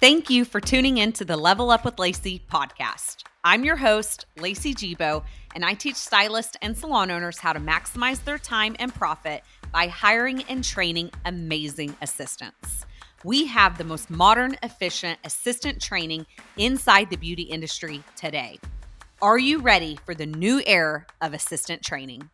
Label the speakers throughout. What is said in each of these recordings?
Speaker 1: Thank you for tuning in to the Level Up with Lacey podcast. I'm your host, Lacey Gebo, and I teach stylists and salon owners how to maximize their time and profit by hiring and training amazing assistants. We have the most modern, efficient assistant training inside the beauty industry today. Are you ready for the new era of assistant training?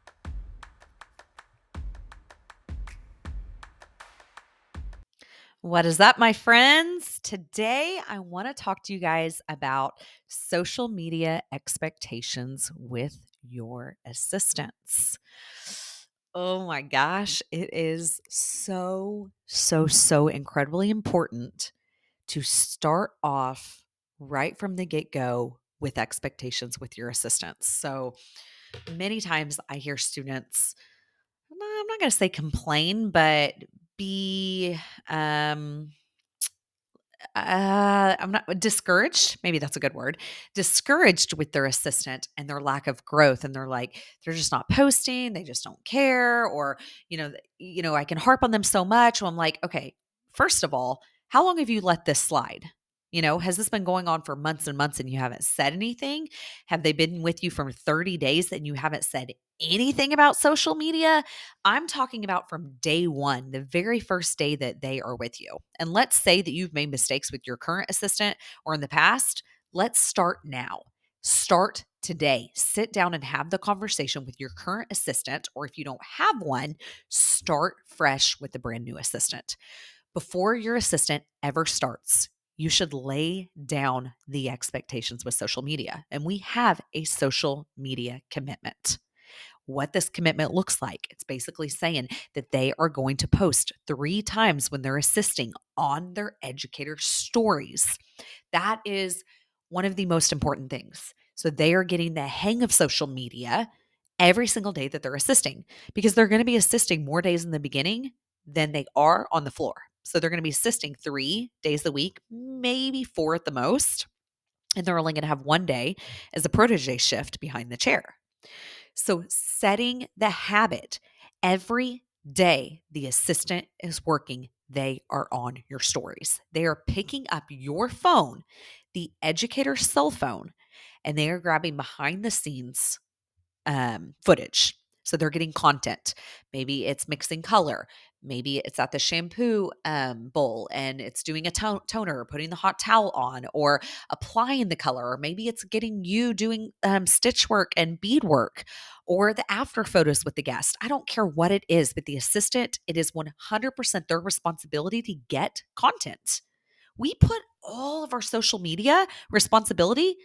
Speaker 1: What is up, my friends? Today, I want to talk to you guys about social media expectations with your assistants. Oh my gosh, it is so, so, so incredibly important to start off right from the get go with expectations with your assistants. So many times I hear students, I'm not going to say complain, but be um uh, I'm not discouraged. Maybe that's a good word. Discouraged with their assistant and their lack of growth, and they're like they're just not posting. They just don't care, or you know, you know, I can harp on them so much. Well, I'm like, okay, first of all, how long have you let this slide? You know, has this been going on for months and months and you haven't said anything? Have they been with you for 30 days and you haven't said anything about social media? I'm talking about from day one, the very first day that they are with you. And let's say that you've made mistakes with your current assistant or in the past. Let's start now. Start today. Sit down and have the conversation with your current assistant, or if you don't have one, start fresh with the brand new assistant. Before your assistant ever starts, you should lay down the expectations with social media. And we have a social media commitment. What this commitment looks like, it's basically saying that they are going to post three times when they're assisting on their educator stories. That is one of the most important things. So they are getting the hang of social media every single day that they're assisting because they're going to be assisting more days in the beginning than they are on the floor. So they're going to be assisting three days a week, maybe four at the most. And they're only going to have one day as a protege shift behind the chair. So setting the habit every day the assistant is working, they are on your stories. They are picking up your phone, the educator's cell phone, and they are grabbing behind the scenes um, footage. So they're getting content. Maybe it's mixing color. Maybe it's at the shampoo um, bowl and it's doing a to- toner, putting the hot towel on, or applying the color. Or maybe it's getting you doing um, stitch work and bead work, or the after photos with the guest. I don't care what it is, but the assistant, it is 100% their responsibility to get content. We put all of our social media responsibility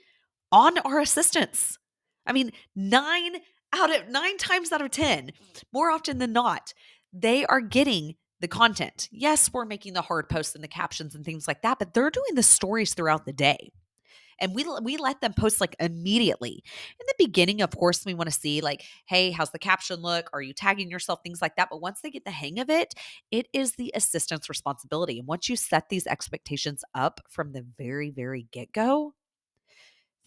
Speaker 1: on our assistants. I mean, nine out of nine times out of 10, more often than not, they are getting the content. Yes, we're making the hard posts and the captions and things like that, but they're doing the stories throughout the day. And we we let them post like immediately. In the beginning, of course, we want to see like, hey, how's the caption look? Are you tagging yourself? Things like that. But once they get the hang of it, it is the assistant's responsibility. And once you set these expectations up from the very, very get-go,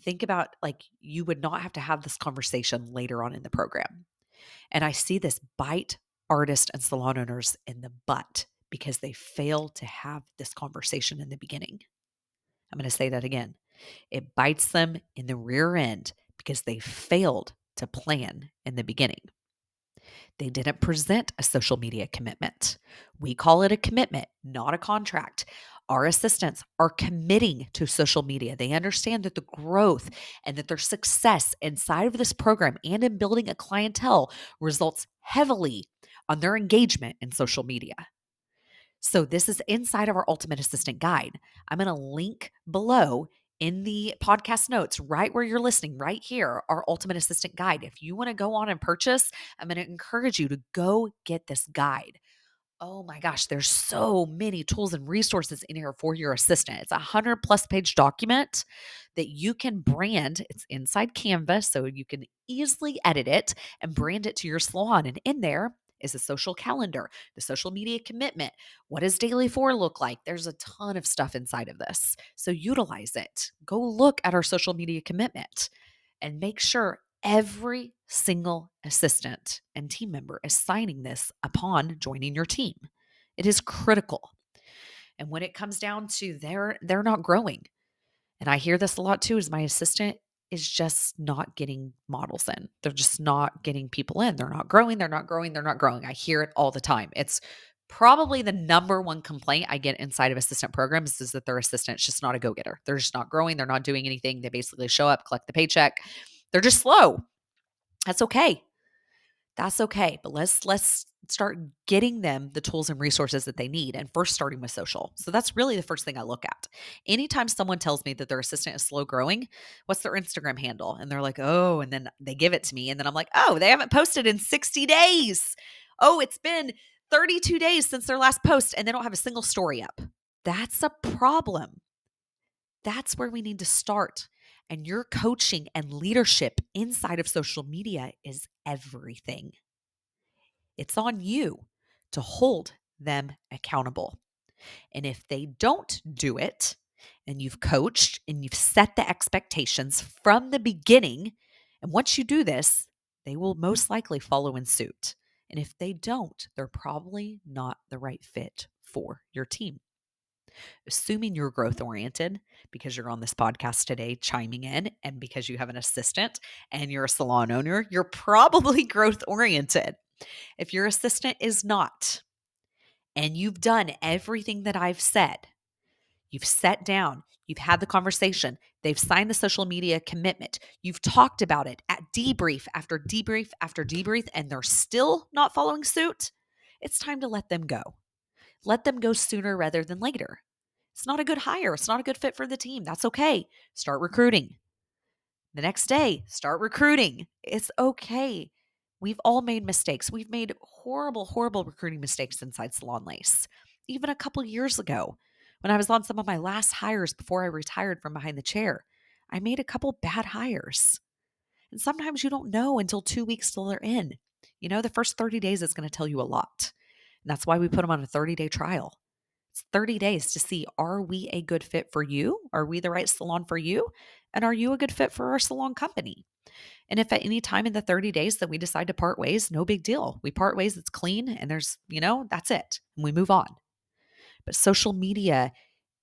Speaker 1: think about like you would not have to have this conversation later on in the program. And I see this bite artists and salon owners in the butt because they fail to have this conversation in the beginning. I'm going to say that again. It bites them in the rear end because they failed to plan in the beginning. They didn't present a social media commitment. We call it a commitment, not a contract. Our assistants are committing to social media. They understand that the growth and that their success inside of this program and in building a clientele results heavily on their engagement in social media. So, this is inside of our Ultimate Assistant Guide. I'm going to link below in the podcast notes, right where you're listening, right here, our Ultimate Assistant Guide. If you want to go on and purchase, I'm going to encourage you to go get this guide. Oh my gosh, there's so many tools and resources in here for your assistant. It's a 100 plus page document that you can brand. It's inside Canva, so you can easily edit it and brand it to your salon. And in there, is a social calendar, the social media commitment. What does daily four look like? There's a ton of stuff inside of this. So utilize it. Go look at our social media commitment and make sure every single assistant and team member is signing this upon joining your team. It is critical. And when it comes down to they're they're not growing. And I hear this a lot too is my assistant is just not getting models in. They're just not getting people in. They're not growing, they're not growing, they're not growing. I hear it all the time. It's probably the number one complaint I get inside of assistant programs is that their assistant's just not a go-getter. They're just not growing, they're not doing anything. They basically show up, collect the paycheck. They're just slow. That's okay. That's okay. But let's let's start getting them the tools and resources that they need and first starting with social. So that's really the first thing I look at. Anytime someone tells me that their assistant is slow growing, what's their Instagram handle? And they're like, "Oh," and then they give it to me and then I'm like, "Oh, they haven't posted in 60 days." Oh, it's been 32 days since their last post and they don't have a single story up. That's a problem. That's where we need to start. And your coaching and leadership inside of social media is everything. It's on you to hold them accountable. And if they don't do it, and you've coached and you've set the expectations from the beginning, and once you do this, they will most likely follow in suit. And if they don't, they're probably not the right fit for your team. Assuming you're growth oriented because you're on this podcast today chiming in and because you have an assistant and you're a salon owner, you're probably growth oriented. If your assistant is not, and you've done everything that I've said, you've sat down, you've had the conversation, they've signed the social media commitment, you've talked about it at debrief after debrief after debrief, and they're still not following suit, it's time to let them go. Let them go sooner rather than later. It's not a good hire. It's not a good fit for the team. That's okay. Start recruiting. The next day, start recruiting. It's okay. We've all made mistakes. We've made horrible, horrible recruiting mistakes inside Salon Lace. Even a couple years ago, when I was on some of my last hires before I retired from behind the chair, I made a couple bad hires. And sometimes you don't know until two weeks till they're in. You know, the first 30 days is going to tell you a lot. And that's why we put them on a 30 day trial. It's 30 days to see are we a good fit for you? Are we the right salon for you? And are you a good fit for our salon company? And if at any time in the 30 days that we decide to part ways, no big deal. We part ways, it's clean, and there's, you know, that's it. And we move on. But social media,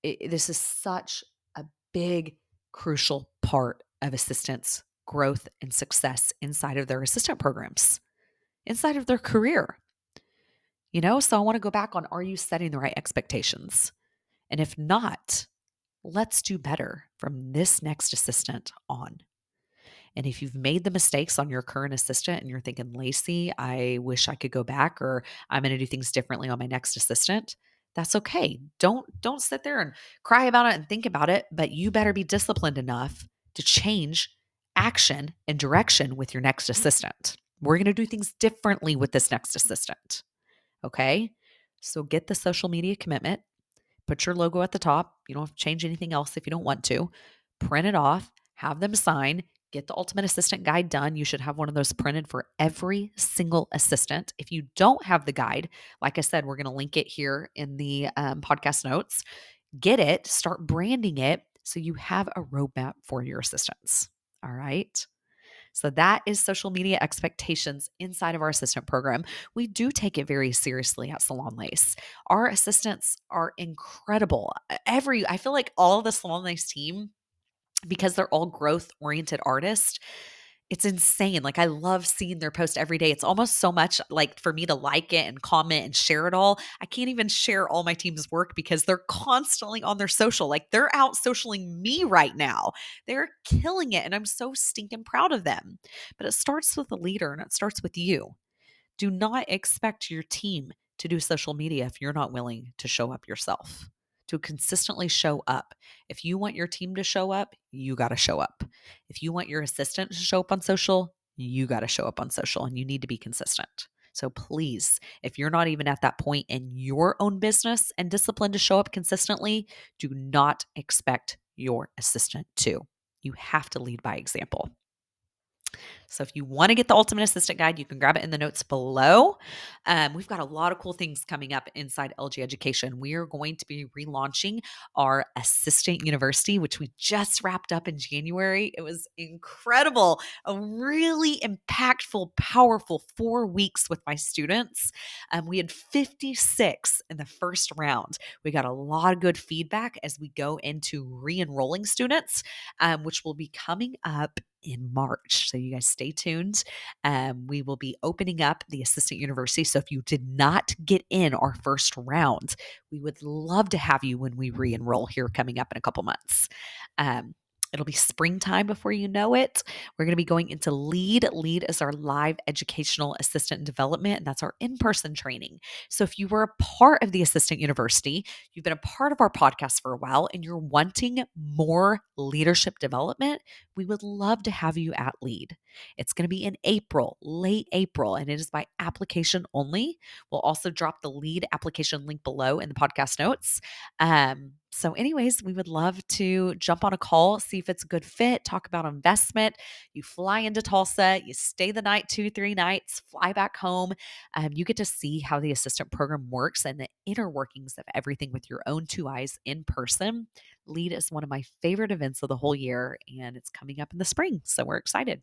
Speaker 1: it, this is such a big, crucial part of assistants' growth and success inside of their assistant programs, inside of their career. You know, so I want to go back on are you setting the right expectations? And if not, let's do better from this next assistant on. And if you've made the mistakes on your current assistant and you're thinking, Lacey, I wish I could go back or I'm going to do things differently on my next assistant, that's okay. Don't don't sit there and cry about it and think about it, but you better be disciplined enough to change action and direction with your next mm-hmm. assistant. We're going to do things differently with this next assistant. Okay? So get the social media commitment, put your logo at the top. You don't have to change anything else if you don't want to. Print it off, have them sign, Get the Ultimate Assistant Guide done. You should have one of those printed for every single assistant. If you don't have the guide, like I said, we're going to link it here in the um, podcast notes. Get it, start branding it so you have a roadmap for your assistants. All right. So that is social media expectations inside of our assistant program. We do take it very seriously at Salon Lace. Our assistants are incredible. Every I feel like all the Salon Lace team because they're all growth oriented artists it's insane. Like I love seeing their post every day. It's almost so much like for me to like it and comment and share it all. I can't even share all my team's work because they're constantly on their social. Like they're out socialing me right now. They're killing it and I'm so stinking proud of them. But it starts with a leader and it starts with you. Do not expect your team to do social media if you're not willing to show up yourself to consistently show up. If you want your team to show up, you got to show up. If you want your assistant to show up on social, you got to show up on social and you need to be consistent. So please, if you're not even at that point in your own business and discipline to show up consistently, do not expect your assistant to. You have to lead by example. So if you want to get the Ultimate Assistant Guide, you can grab it in the notes below. Um, we've got a lot of cool things coming up inside LG Education. We are going to be relaunching our Assistant University, which we just wrapped up in January. It was incredible, a really impactful, powerful four weeks with my students. Um, we had 56 in the first round. We got a lot of good feedback as we go into re enrolling students, um, which will be coming up in March. So you guys stay tuned. Um, we will be opening up the Assistant University. So if you did not get in our first round, we would love to have you when we re enroll here coming up in a couple months. Um, It'll be springtime before you know it. We're going to be going into LEAD. LEAD is our live educational assistant development, and that's our in person training. So, if you were a part of the Assistant University, you've been a part of our podcast for a while, and you're wanting more leadership development, we would love to have you at LEAD. It's going to be in April, late April, and it is by application only. We'll also drop the LEAD application link below in the podcast notes. Um, so, anyways, we would love to jump on a call, see if it's a good fit, talk about investment. You fly into Tulsa, you stay the night, two, three nights, fly back home. Um, you get to see how the assistant program works and the inner workings of everything with your own two eyes in person. Lead is one of my favorite events of the whole year, and it's coming up in the spring. So, we're excited.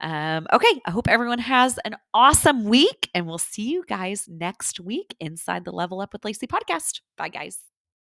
Speaker 1: Um, okay, I hope everyone has an awesome week, and we'll see you guys next week inside the Level Up with Lacey podcast. Bye, guys.